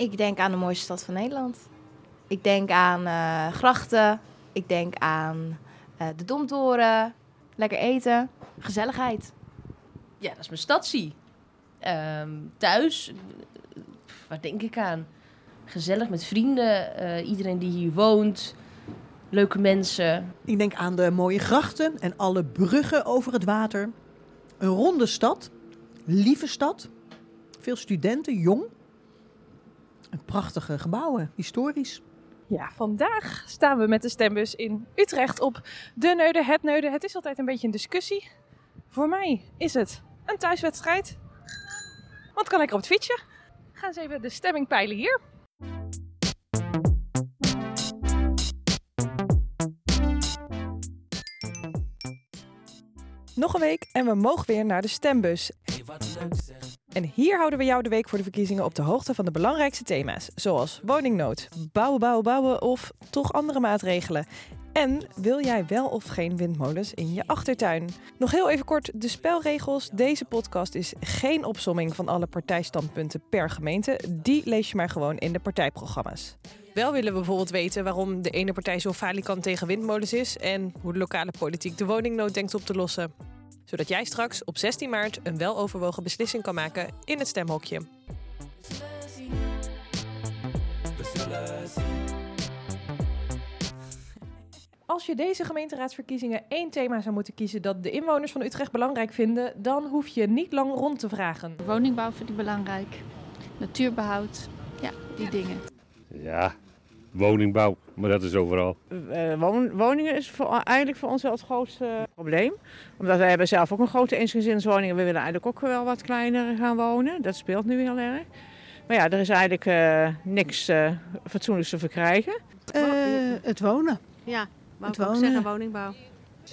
Ik denk aan de mooiste stad van Nederland. Ik denk aan eh, grachten. Ik denk aan eh, de Domtoren. Lekker eten. Gezelligheid. Ja, dat is mijn stadsie. Ehm, thuis, waar denk ik aan? Gezellig met vrienden, eh, iedereen die hier woont, leuke mensen. Ik denk aan de mooie grachten en alle bruggen over het water. Een ronde stad, lieve stad, veel studenten, jong. Prachtige gebouwen, historisch. Ja, vandaag staan we met de stembus in Utrecht op de Neude, het Neude. Het is altijd een beetje een discussie. Voor mij is het een thuiswedstrijd. Want kan lekker op het fietsje. Gaan eens even de stemming peilen hier. Nog een week en we mogen weer naar de stembus. En hier houden we jou de week voor de verkiezingen op de hoogte van de belangrijkste thema's, zoals woningnood, bouwen, bouwen, bouwen of toch andere maatregelen. En wil jij wel of geen windmolens in je achtertuin? Nog heel even kort de spelregels. Deze podcast is geen opsomming van alle partijstandpunten per gemeente. Die lees je maar gewoon in de partijprogramma's. Wel willen we bijvoorbeeld weten waarom de ene partij zo falikant tegen windmolens is en hoe de lokale politiek de woningnood denkt op te lossen. Zodat jij straks op 16 maart een weloverwogen beslissing kan maken in het stemhokje. Als je deze gemeenteraadsverkiezingen één thema zou moeten kiezen dat de inwoners van Utrecht belangrijk vinden, dan hoef je niet lang rond te vragen. Woningbouw vind ik belangrijk. Natuurbehoud. Ja, die dingen. Ja, woningbouw, maar dat is overal. Eh, woningen is voor, eigenlijk voor ons wel het grootste probleem. Omdat wij hebben zelf ook een grote eensgezinswoning en we willen eigenlijk ook wel wat kleiner gaan wonen. Dat speelt nu heel erg. Maar ja, er is eigenlijk eh, niks eh, fatsoenlijks te verkrijgen. Eh, het wonen. Ja, wou Het ik wonen. zeggen, woningbouw.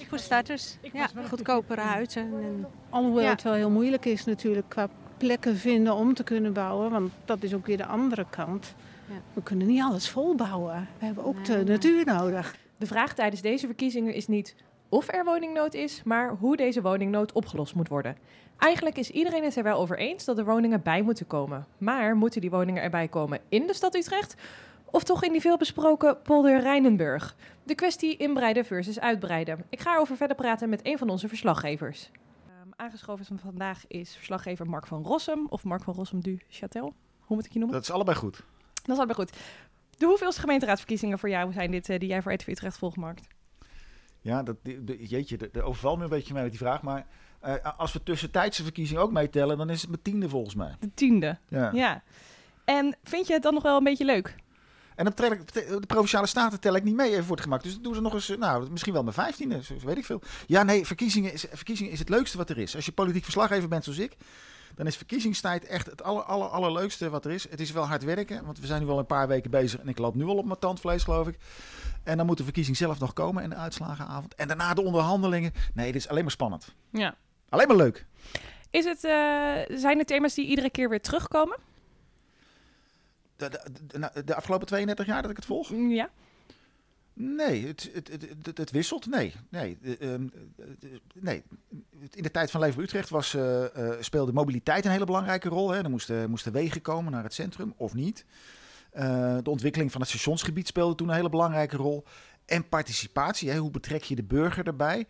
Voor starters, ja, goedkopere huizen. En, Alhoewel Ja. het wel heel moeilijk is natuurlijk qua plekken vinden om te kunnen bouwen. Want dat is ook weer de andere kant. Ja. We kunnen niet alles volbouwen. We hebben ook Nee, de nee. natuur nodig. De vraag tijdens deze verkiezingen is niet of er woningnood is, maar hoe deze woningnood opgelost moet worden. Eigenlijk is iedereen het er wel over eens dat er woningen bij moeten komen. Maar moeten die woningen erbij komen in de stad Utrecht? Of toch in die veelbesproken polder Rijnenburg? De kwestie inbreiden versus uitbreiden. Ik ga erover verder praten met een van onze verslaggevers. Ehm, aangeschoven van vandaag is verslaggever Mark van Rossum, of Mark van Rossum du Châtel. Hoe moet ik je noemen? Dat is allebei goed. Dat is allemaal goed. De hoeveelste gemeenteraadsverkiezingen voor jou zijn dit eh, die jij voor RTV Utrecht volgemaakt? Ja, dat, jeetje, de, de overval me een beetje mee met die vraag. Maar eh, als we tussentijdse verkiezingen ook meetellen, dan is het mijn tiende volgens mij. De tiende. Ja. Ja. En vind je het dan nog wel een beetje leuk? En dan tel ik, de provinciale staten tel ik niet mee, even wordt gemaakt. Dus dan doen ze nog eens, eh, nou, misschien wel mijn vijftiende, zo weet ik veel. Ja, nee, verkiezingen is, verkiezingen is het leukste wat er is. Als je politiek verslaggever bent zoals ik, dan is verkiezingstijd echt het aller, aller, allerleukste wat er is. Het is wel hard werken, want we zijn nu al een paar weken bezig en ik loop nu al op mijn tandvlees, geloof ik. En dan moet de verkiezing zelf nog komen en de uitslagenavond. En daarna de onderhandelingen. Nee, dit is alleen maar spannend. Ja. Alleen maar leuk. Is het, eh, zijn er thema's die iedere keer weer terugkomen? De, de, de- de afgelopen 32 jaar dat ik het volg? Ja. Nee, het, het, het, het, wisselt. Nee. Nee, eh, ehm, eh, nee. In de tijd van Leven Utrecht was, eh, eh, speelde mobiliteit een hele belangrijke rol. Hè. Er moesten, moesten wegen komen naar het centrum, of niet. Eh, de ontwikkeling van het stationsgebied speelde toen een hele belangrijke rol. En participatie, hoe betrek je de burger erbij?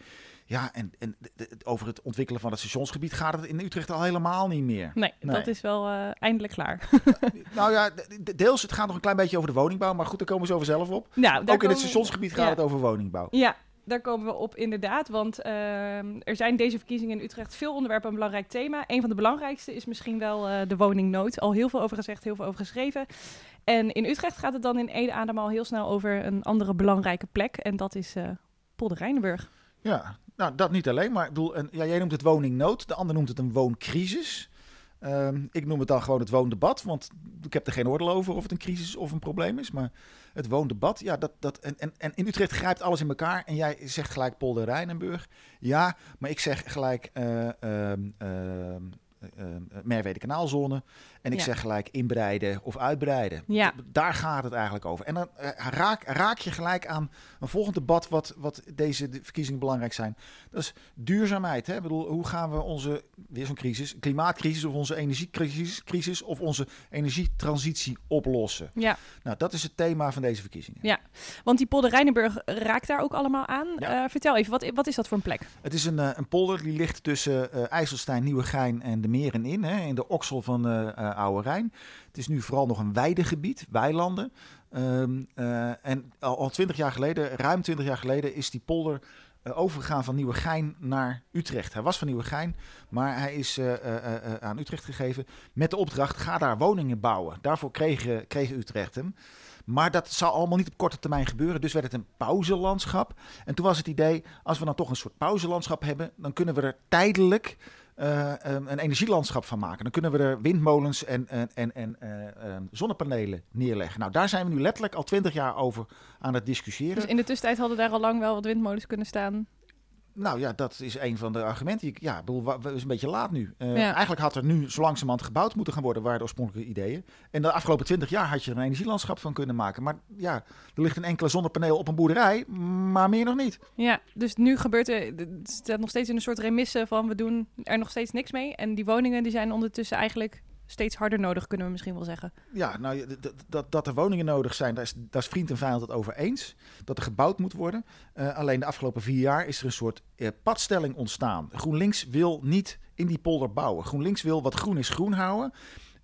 Ja, en, en over het ontwikkelen van het stationsgebied gaat het in Utrecht al helemaal niet meer. Nee, Nee. dat is wel eh, eindelijk klaar. Nou ja, de- de- deels, het gaat nog een klein beetje over de woningbouw, maar goed, daar komen we zo zelf op. nou, Ook in het we- stationsgebied gaat ja. het over woningbouw. Ja, daar komen we op inderdaad. Want ehm, er zijn deze verkiezingen in Utrecht veel onderwerpen een belangrijk thema. Een van de belangrijkste is misschien wel eh, de woningnood. Al heel veel over gezegd, heel veel over geschreven. En in Utrecht gaat het dan in Ede Adem al heel snel over een andere belangrijke plek. En dat is eh Polder Rijnenburg. Ja, nou dat niet alleen, maar ik bedoel, een, ja, jij noemt het woningnood, de ander noemt het een wooncrisis. Ehm, ik noem het dan gewoon het woondebat, want ik heb er geen oordeel over of het een crisis of een probleem is. Maar het woondebat, ja, dat, dat, en, en, in Utrecht grijpt alles in elkaar. En jij zegt gelijk Polder Rijnenburg. Ja, maar ik zeg gelijk eh ehm ehm, ehm, Merwede kanaalzone. En ik Ja. zeg gelijk inbreiden of uitbreiden. Ja. Daar gaat het eigenlijk over. En dan eh, raak, raak je gelijk aan een volgend debat wat, wat deze de verkiezingen belangrijk zijn. Dat is duurzaamheid. Hè? Ik bedoel, hoe gaan we onze, weer zo'n crisis, klimaatcrisis of onze energiecrisis crisis of onze energietransitie oplossen? Ja. Nou, dat is het thema van deze verkiezingen. Ja, want die polder Rijnenburg raakt daar ook allemaal aan. Ja. Eh, vertel even, wat, wat is dat voor een plek? Het is een, eh, een polder die ligt tussen IJsselstein, Nieuwegein en de Meren in, hè, in de oksel van Oude Rijn. Het is nu vooral nog een weidegebied, weilanden. Ehm, eh, en al, 20 jaar geleden, ruim 20 jaar geleden, is die polder eh, overgegaan van Nieuwegein naar Utrecht. Hij was van Nieuwegein, maar hij is eh, aan Utrecht gegeven met de opdracht: ga daar woningen bouwen. Daarvoor kreeg, eh, kreeg Utrecht hem. Maar dat zou allemaal niet op korte termijn gebeuren. Dus werd het een pauzelandschap. En toen was het idee, als we dan toch een soort pauzelandschap hebben, dan kunnen we er tijdelijk eh, um, een energielandschap van maken. Dan kunnen we er windmolens en, en, en, eh, eh, zonnepanelen neerleggen. Nou, daar zijn we nu letterlijk al twintig jaar over aan het discussiëren. Dus in de tussentijd hadden daar al lang wel wat windmolens kunnen staan. Nou ja, dat is een van de argumenten. Ik- Ja, bedoel, het is een beetje laat nu. Eh, Ja. Eigenlijk had er nu zo langzamerhand gebouwd moeten gaan worden, waren de oorspronkelijke ideeën. En de afgelopen twintig jaar had je er een energielandschap van kunnen maken. Maar ja, er ligt een enkele zonnepaneel op een boerderij, maar meer nog niet. Ja, dus nu gebeurt er, het staat nog steeds in een soort remisse van we doen er nog steeds niks mee. En die woningen die zijn ondertussen eigenlijk steeds harder nodig, kunnen we misschien wel zeggen. Ja, nou, dat, dat er woningen nodig zijn, daar is, daar is vriend en vijand het over eens. Dat er gebouwd moet worden. Eh, alleen de afgelopen vier jaar is er een soort eh, padstelling ontstaan. GroenLinks wil niet in die polder bouwen. GroenLinks wil wat groen is groen houden.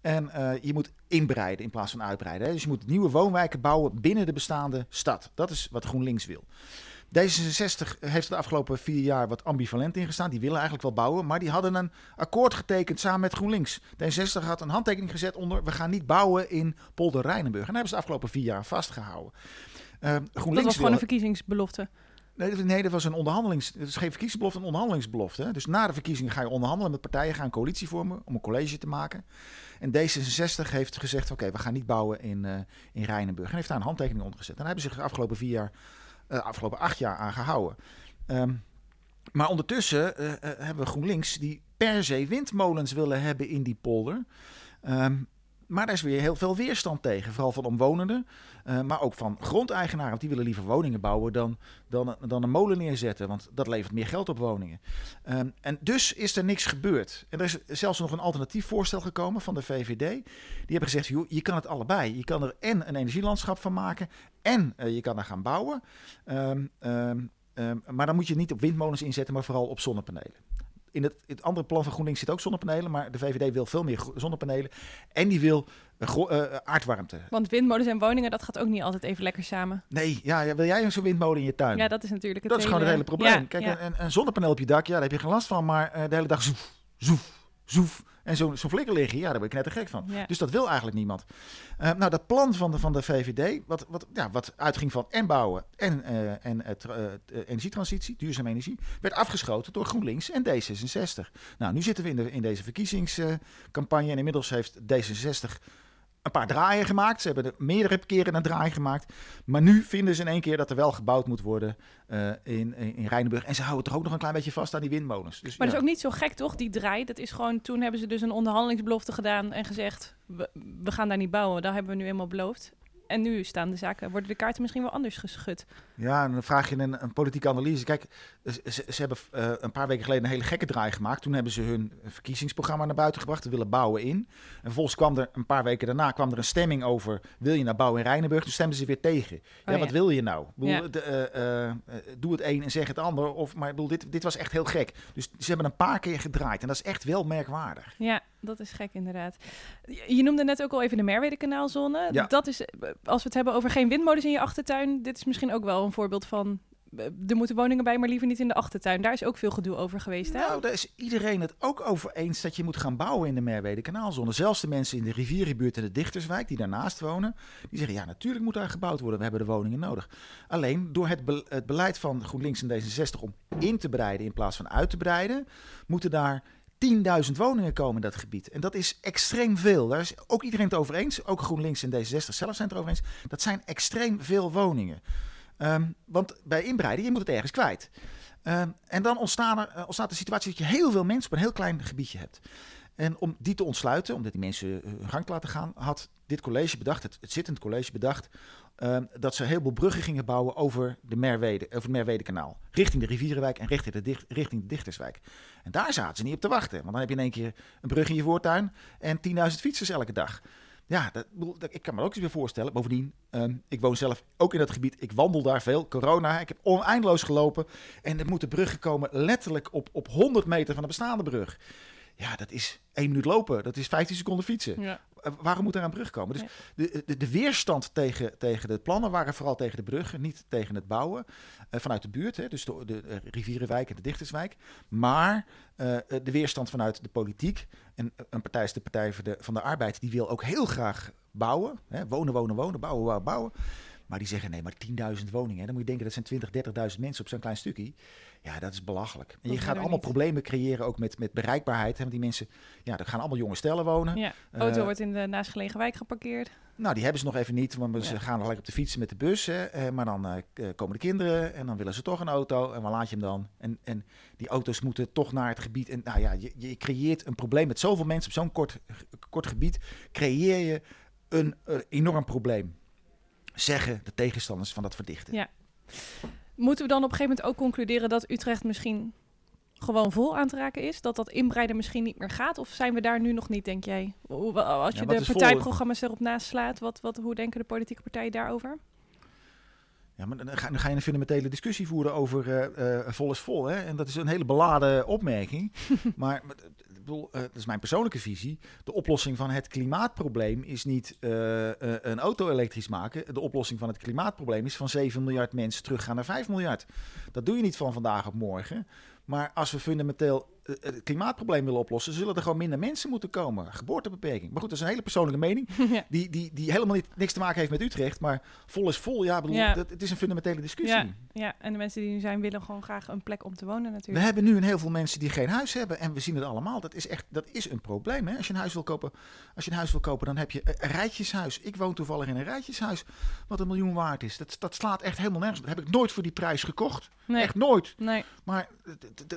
En eh, je moet inbreiden in plaats van uitbreiden. Hè. Dus je moet nieuwe woonwijken bouwen binnen de bestaande stad. Dat is wat GroenLinks wil. D66 heeft de afgelopen vier jaar wat ambivalent in gestaan. Die willen eigenlijk wel bouwen, maar die hadden een akkoord getekend samen met GroenLinks. D66 had een handtekening gezet onder... we gaan niet bouwen in Polder Rijnenburg. En hebben ze de afgelopen vier jaar vastgehouden. Eh, GroenLinks dat was gewoon wil- een verkiezingsbelofte. Nee, dat- nee, dat was een onderhandelings. Het is geen verkiezingsbelofte, een onderhandelingsbelofte. Dus na de verkiezingen ga je onderhandelen met partijen, ga een coalitie vormen om een college te maken. En D66 heeft gezegd: oké, we gaan niet bouwen in, eh in Rijnenburg. En heeft daar een handtekening onder gezet. En daar hebben ze zich de afgelopen vier jaar, eh, afgelopen acht jaar aan gehouden. Ehm, maar ondertussen eh, eh, hebben we GroenLinks die per se windmolens willen hebben in die polder. Ehm, maar daar is weer heel veel weerstand tegen. Vooral van omwonenden, eh, maar ook van grondeigenaren. Want die willen liever woningen bouwen dan, dan, dan een molen neerzetten. Want dat levert meer geld op woningen. Ehm, en dus is er niks gebeurd. En er is zelfs nog een alternatief voorstel gekomen van de VVD. Die hebben gezegd, je kan het allebei. Je kan er en een energielandschap van maken... en eh, je kan daar gaan bouwen. Ehm, ehm, maar dan moet je niet op windmolens inzetten, maar vooral op zonnepanelen. In het, het andere plan van GroenLinks zit ook zonnepanelen, maar de VVD wil veel meer zonnepanelen. En die wil eh, eh, aardwarmte. Want windmolens en woningen, dat gaat ook niet altijd even lekker samen. Nee, ja, wil jij zo'n windmolen in je tuin? Ja, dat is natuurlijk het dat is gewoon het hele probleem. Ja, Kijk, ja. Een, een zonnepaneel op je dak, ja, daar heb je geen last van, maar eh, de hele dag zoef, zoef, zoef. En zo'n zo'n flikker liggen, ja, daar ben ik net te gek van. Ja. Dus dat wil eigenlijk niemand. Eh, nou, dat plan van de, van de VVD, wat, wat, ja, wat uitging van en bouwen en, eh, en eh, energietransitie, duurzame energie, werd afgeschoten door GroenLinks en D66. Nou, nu zitten we in, de, in deze verkiezingscampagne en inmiddels heeft D66 een paar draaien gemaakt. Ze hebben er meerdere keren een draai gemaakt. Maar nu vinden ze in één keer dat er wel gebouwd moet worden eh, in, in, Rijnenburg. En ze houden toch ook nog een klein beetje vast aan die windmolens. Dus, Maar ja. dat is ook niet zo gek, toch? Die draai, dat is gewoon... Toen hebben ze dus een onderhandelingsbelofte gedaan en gezegd... We, we gaan daar niet bouwen, dat hebben we nu eenmaal beloofd. En nu staan de zaken, worden de kaarten misschien wel anders geschud. Ja, en dan vraag je een, een politieke analyse. Kijk, ze, hebben eh, een paar weken geleden een hele gekke draai gemaakt. Toen hebben ze hun verkiezingsprogramma naar buiten gebracht. Ze willen bouwen in. En vervolgens kwam er een paar weken daarna kwam er een stemming over... wil je nou bouwen in Rijnenburg? Toen stemden ze weer tegen. ja, ja. wat wil je nou? Ik bedoel, Ja. de, eh, eh, doe het een en zeg het ander. Of, maar ik bedoel, dit, dit was echt heel gek. Dus ze hebben een paar keer gedraaid. En dat is echt wel merkwaardig. Ja, dat is gek inderdaad. Je, noemde net ook al even de Merwede-kanaalzone. Ja. Dat is, eh, als we het hebben over geen windmolens in je achtertuin... dit is misschien ook wel een voorbeeld van... eh, Er moeten woningen bij, maar liever niet in de achtertuin. Daar is ook veel gedoe over geweest, hè? Nou, daar is iedereen het ook over eens dat je moet gaan bouwen in de Merwede kanaalzone. Zelfs de mensen in de rivierenbuurt en de Dichterswijk die daarnaast wonen, die zeggen ja, natuurlijk moet daar gebouwd worden. We hebben de woningen nodig. Alleen door het, be- het beleid van GroenLinks en D66 om in te breiden in plaats van uit te breiden, moeten daar 10.000 woningen komen in dat gebied. En dat is extreem veel. Daar is ook iedereen het over eens. Ook GroenLinks en D66 zelf zijn het erover eens. Dat zijn extreem veel woningen. Ehm, want bij inbreiden, je moet het ergens kwijt. Ehm, en dan ontstaan er, eh, ontstaat de situatie dat je heel veel mensen op een heel klein gebiedje hebt. En om die te ontsluiten, omdat die mensen eh, hun gang te laten gaan, had dit college bedacht, het, zittend college bedacht, ehm, dat ze een heleboel bruggen gingen bouwen over, de Merwede, over het Merwedekanaal. Richting de Rivierenwijk en richting de, dicht, richting de Dichterswijk. En daar zaten ze niet op te wachten. Want dan heb je in één keer een brug in je voortuin en 10.000 fietsers elke dag. Ja, dat, ik kan me ook eens weer voorstellen. Bovendien, um, ik woon zelf ook in dat gebied. Ik wandel daar veel. Corona, ik heb oneindeloos gelopen. En er moeten bruggen komen letterlijk op, op 100 meter van de bestaande brug. Ja, dat is één minuut lopen. Dat is 15 seconden fietsen. Ja. Eh, waarom moet er een brug komen? Dus de, de, de, weerstand tegen, tegen de plannen waren vooral tegen de bruggen, niet tegen het bouwen. Uh, vanuit de buurt, hè, dus de, de, Rivierenwijk en de Dichterswijk. Maar uh, de weerstand vanuit de politiek. En een partij is de Partij van de, van de Arbeid, die wil ook heel graag bouwen. Hè, wonen, wonen, wonen, bouwen, bouwen, bouwen. Maar die zeggen nee, maar 10.000 woningen. Dan moet je denken dat zijn 20, 30.000 mensen op zo'n klein stukje. Ja, dat is belachelijk. En je gaat allemaal problemen creëren, ook met, met bereikbaarheid. Want die mensen, ja, er gaan allemaal jonge stellen wonen. Ja, auto uh, wordt in de naastgelegen wijk geparkeerd. Nou, die hebben ze nog even niet, want ze gaan gelijk op de fiets met de bus. Hè, uh, maar dan uh, komen de kinderen en dan willen ze toch een auto. En waar laat je hem dan? En, en die auto's moeten toch naar het gebied. En nou ja, je, je creëert een probleem met zoveel mensen op zo'n kort, kort gebied. Creëer je een enorm probleem zeggen de tegenstanders van dat verdichten. Ja. Moeten we dan op een gegeven moment ook concluderen dat Utrecht misschien gewoon vol aan te raken is? Dat dat inbreiden misschien niet meer gaat? Of zijn we daar nu nog niet, denk jij? Als je de partijprogramma's erop naast slaat, wat, wat, hoe denken de politieke partijen daarover? Ja, maar dan ga, dan ga, je een fundamentele discussie voeren over uh, uh, vol is vol. Hè? En dat is een hele beladen opmerking. maar bedoel, uh, dat is mijn persoonlijke visie. De oplossing van het klimaatprobleem is niet uh, uh, een auto elektrisch maken. De oplossing van het klimaatprobleem is van 7 miljard mensen teruggaan naar 5 miljard. Dat doe je niet van vandaag op morgen. Maar als we fundamenteel eh, het klimaatprobleem willen oplossen, zullen er gewoon minder mensen moeten komen. Geboortebeperking. Maar goed, dat is een hele persoonlijke mening. Die, die, die helemaal niet, niks te maken heeft met Utrecht. Maar vol is vol. Ja, bedoel, ja. Dat, het is een fundamentele discussie. Ja, ja, en de mensen die nu zijn willen gewoon graag een plek om te wonen natuurlijk. We hebben nu een heel veel mensen die geen huis hebben. En we zien het allemaal. Dat is echt dat is een probleem. Hè? Als je een huis wil kopen, als je een huis wil kopen, dan heb je een rijtjeshuis. Ik woon toevallig in een rijtjeshuis wat een miljoen waard is. Dat, dat slaat echt helemaal nergens. Dat heb ik nooit voor die prijs gekocht. Nee. Echt nooit. Nee. Maar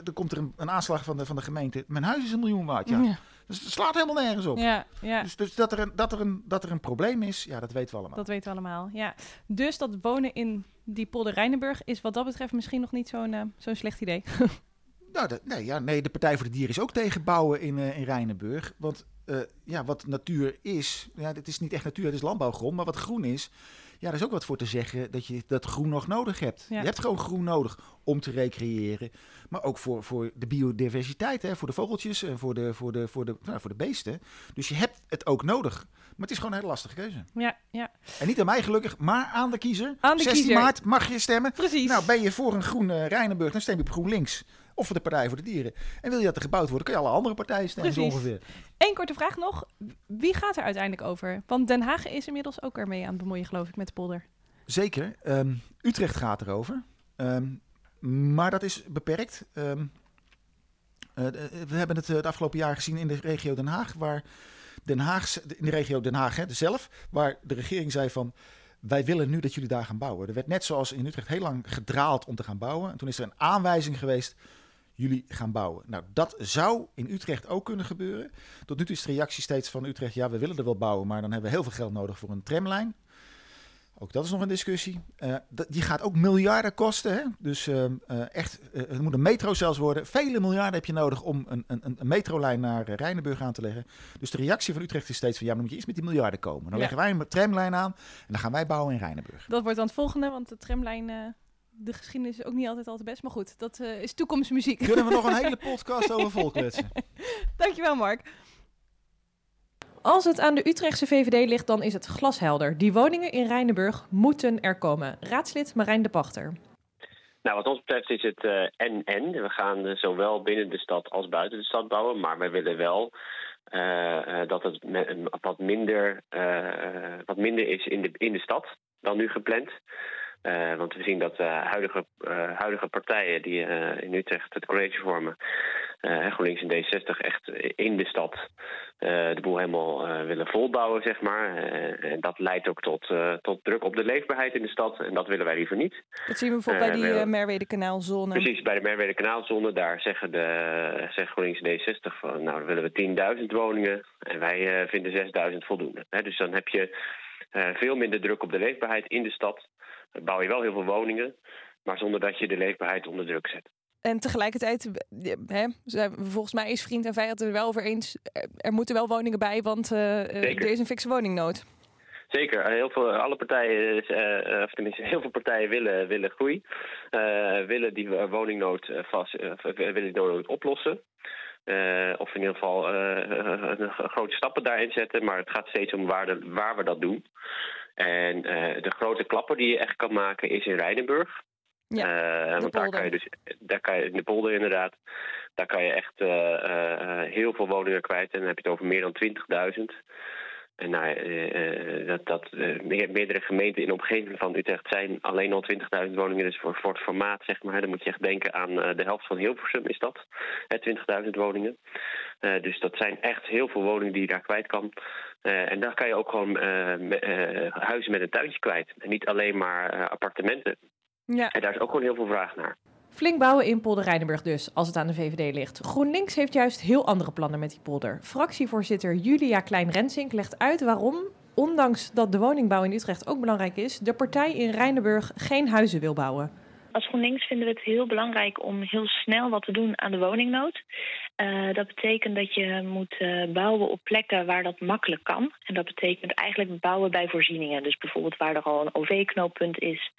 er komt er een, een aanslag van de, van de gemeente mijn huis is een miljoen waard. Ja. Dus het slaat helemaal nergens op. Ja, ja. Dus, dus dat, er een, dat, er een, dat er een probleem is, ja, dat weten we allemaal. Dat weten we allemaal, ja. Dus dat wonen in die polder Rijnenburg is wat dat betreft misschien nog niet zo'n uh, zo'n slecht idee. nou, de, nee, ja, nee, de Partij voor de Dieren is ook tegen bouwen in, uh, in Rijnenburg. Want uh, ja, wat natuur is, ja, het is niet echt natuur, het is landbouwgrond. Maar wat groen is, ja, er is ook wat voor te zeggen dat je dat groen nog nodig hebt. Ja. Je hebt gewoon groen nodig om te recreëren. Maar ook voor, voor de biodiversiteit, hè, voor de vogeltjes en voor de, voor, de, voor, de, nou, voor de beesten. Dus je hebt het ook nodig. Maar het is gewoon een hele lastige keuze. Ja, ja. En niet aan mij gelukkig, maar aan de kiezer. Aan de 16 kiezer. maart mag je stemmen. Precies. Nou, ben je voor een groen uh, Rijnenburg, dan stem je op GroenLinks. Of voor de Partij voor de Dieren. En wil je dat er gebouwd wordt, kun je alle andere partijen stemmen Precies. ongeveer. Eén korte vraag nog. Wie gaat er uiteindelijk over? Want Den Haag is inmiddels ook ermee aan het bemoeien, geloof ik, met de polder. Zeker. Um, Utrecht gaat erover. Um, maar dat is beperkt. Um, uh, we hebben het uh, de afgelopen jaar gezien in de regio Den Haag, waar Den Haag, in de regio Den Haag hè, zelf, waar de regering zei van wij willen nu dat jullie daar gaan bouwen. Er werd net zoals in Utrecht heel lang gedraald om te gaan bouwen. En toen is er een aanwijzing geweest, jullie gaan bouwen. Nou, dat zou in Utrecht ook kunnen gebeuren. Tot nu toe is de reactie steeds van Utrecht, ja, we willen er wel bouwen, maar dan hebben we heel veel geld nodig voor een tramlijn. Ook dat is nog een discussie. Uh, die gaat ook miljarden kosten. Hè? Dus uh, uh, echt, het moet een metro zelfs worden. Vele miljarden heb je nodig om een, een, een metrolijn naar Rijnenburg aan te leggen. Dus de reactie van Utrecht is steeds van... ja, maar dan moet je eerst met die miljarden komen. Dan ja. leggen wij een tramlijn aan en dan gaan wij bouwen in Rijnenburg. Dat wordt dan het volgende, want de tramlijn... De geschiedenis is ook niet altijd al te best, maar goed, dat is toekomstmuziek. Kunnen we nog een hele podcast over volkletsen? Dankjewel, Mark. Als het aan de Utrechtse VVD ligt, dan is het glashelder. Die woningen in Rijnenburg moeten er komen. Raadslid Marijn de Pachter. Nou, wat ons betreft is het en-en. Uh, we gaan uh, zowel binnen de stad als buiten de stad bouwen. Maar wij willen wel uh, dat het wat minder, wat minder is in de, in de stad dan nu gepland. Uh, want we zien dat uh, huidige, uh, huidige partijen die in Utrecht het college vormen, GroenLinks en D60, echt in de stad de boel helemaal willen volbouwen, zeg maar. en dat leidt ook tot, tot druk op de leefbaarheid in de stad. En dat willen wij liever niet. Dat zien we bijvoorbeeld bij die Merwede-kanaalzone. Precies, bij de Merwede-kanaalzone. Daar zeggen, de, zeggen GroenLinks en D60 van, nou, dan willen we 10.000 woningen. En wij vinden 6.000 voldoende. dus dan heb je veel minder druk op de leefbaarheid in de stad bouw je wel heel veel woningen, maar zonder dat je de leefbaarheid onder druk zet. En tegelijkertijd, hè, volgens mij is vriend en vijand er wel over eens. Er moeten wel woningen bij, want uh, er is een fikse woningnood. Zeker. Heel veel, alle partijen, uh, of tenminste heel veel partijen willen, willen groei. Uh, willen die woningnood vast, willen die woningnood oplossen. of in ieder geval grote stappen daarin zetten. Maar het gaat steeds om waar, de, waar we dat doen. En uh, de grote klapper die je echt kan maken is in Rijdenburg. Ja, uh, want daar kan je dus, daar kan je, in de polder inderdaad, daar kan je echt uh, heel veel woningen kwijt. En dan heb je het over meer dan 20.000. En nou, dat, dat meerdere gemeenten in de omgeving van Utrecht zijn alleen al 20.000 woningen. Dus voor, voor het formaat, zeg maar, dan moet je echt denken aan de helft van Hilversum is dat. 20.000 woningen. dus dat zijn echt heel veel woningen die je daar kwijt kan. En daar kan je ook gewoon huizen met een tuintje kwijt. En niet alleen maar appartementen. Ja. En daar is ook gewoon heel veel vraag naar. Flink bouwen in polder Rijdenburg dus, als het aan de VVD ligt. GroenLinks heeft juist heel andere plannen met die polder. Fractievoorzitter Julia Klein-Rensink legt uit waarom, ondanks dat de woningbouw in Utrecht ook belangrijk is, de partij in Rijdenburg geen huizen wil bouwen. Als GroenLinks vinden we het heel belangrijk om heel snel wat te doen aan de woningnood. Uh, dat betekent dat je moet uh, bouwen op plekken waar dat makkelijk kan. En dat betekent eigenlijk bouwen bij voorzieningen. Dus bijvoorbeeld waar er al een OV-knooppunt is.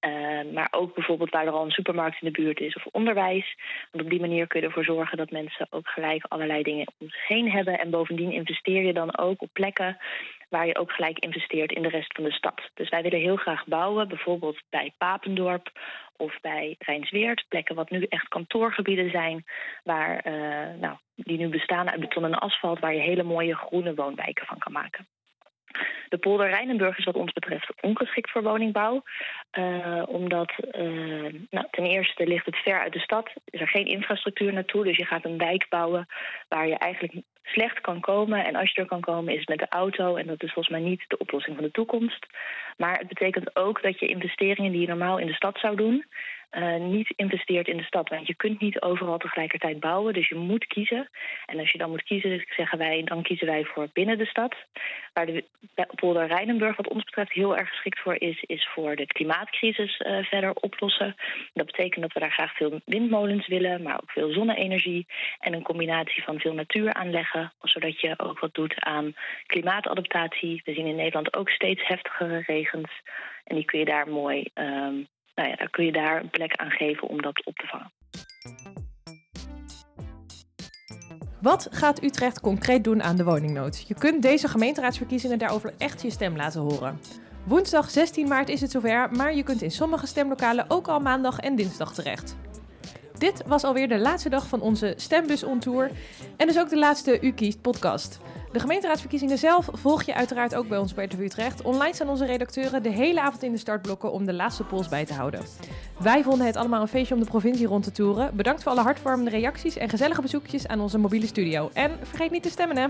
Uh, maar ook bijvoorbeeld waar er al een supermarkt in de buurt is of onderwijs. Want op die manier kun je ervoor zorgen dat mensen ook gelijk allerlei dingen om zich heen hebben. En bovendien investeer je dan ook op plekken waar je ook gelijk investeert in de rest van de stad. Dus wij willen heel graag bouwen, bijvoorbeeld bij Papendorp of bij Rijnsweert. Plekken wat nu echt kantoorgebieden zijn, waar, uh, nou, die nu bestaan uit beton en asfalt, waar je hele mooie groene woonwijken van kan maken. De polder Rijnenburg is wat ons betreft ongeschikt voor woningbouw. Uh, omdat uh, nou, ten eerste ligt het ver uit de stad. Is er geen infrastructuur naartoe. Dus je gaat een wijk bouwen waar je eigenlijk slecht kan komen. En als je er kan komen is het met de auto. En dat is volgens mij niet de oplossing van de toekomst. Maar het betekent ook dat je investeringen die je normaal in de stad zou doen... Uh, niet investeert in de stad. Want je kunt niet overal tegelijkertijd bouwen, dus je moet kiezen. En als je dan moet kiezen, zeggen wij, dan kiezen wij voor binnen de stad. Waar de polder Rijnenburg wat ons betreft heel erg geschikt voor is, is voor de klimaatcrisis uh, verder oplossen. Dat betekent dat we daar graag veel windmolens willen, maar ook veel zonne-energie. En een combinatie van veel natuur aanleggen, zodat je ook wat doet aan klimaatadaptatie. We zien in Nederland ook steeds heftigere regens. En die kun je daar mooi um, nou ja, dan kun je daar een plek aan geven om dat op te vangen. Wat gaat Utrecht concreet doen aan de woningnood? Je kunt deze gemeenteraadsverkiezingen daarover echt je stem laten horen. Woensdag 16 maart is het zover, maar je kunt in sommige stemlokalen ook al maandag en dinsdag terecht. Dit was alweer de laatste dag van onze Stembus on Tour en dus ook de laatste U Kiest podcast. De gemeenteraadsverkiezingen zelf volg je uiteraard ook bij ons bij RTV Utrecht. Online staan onze redacteuren de hele avond in de startblokken om de laatste polls bij te houden. Wij vonden het allemaal een feestje om de provincie rond te toeren. Bedankt voor alle hartwarmende reacties en gezellige bezoekjes aan onze mobiele studio. En vergeet niet te stemmen hè!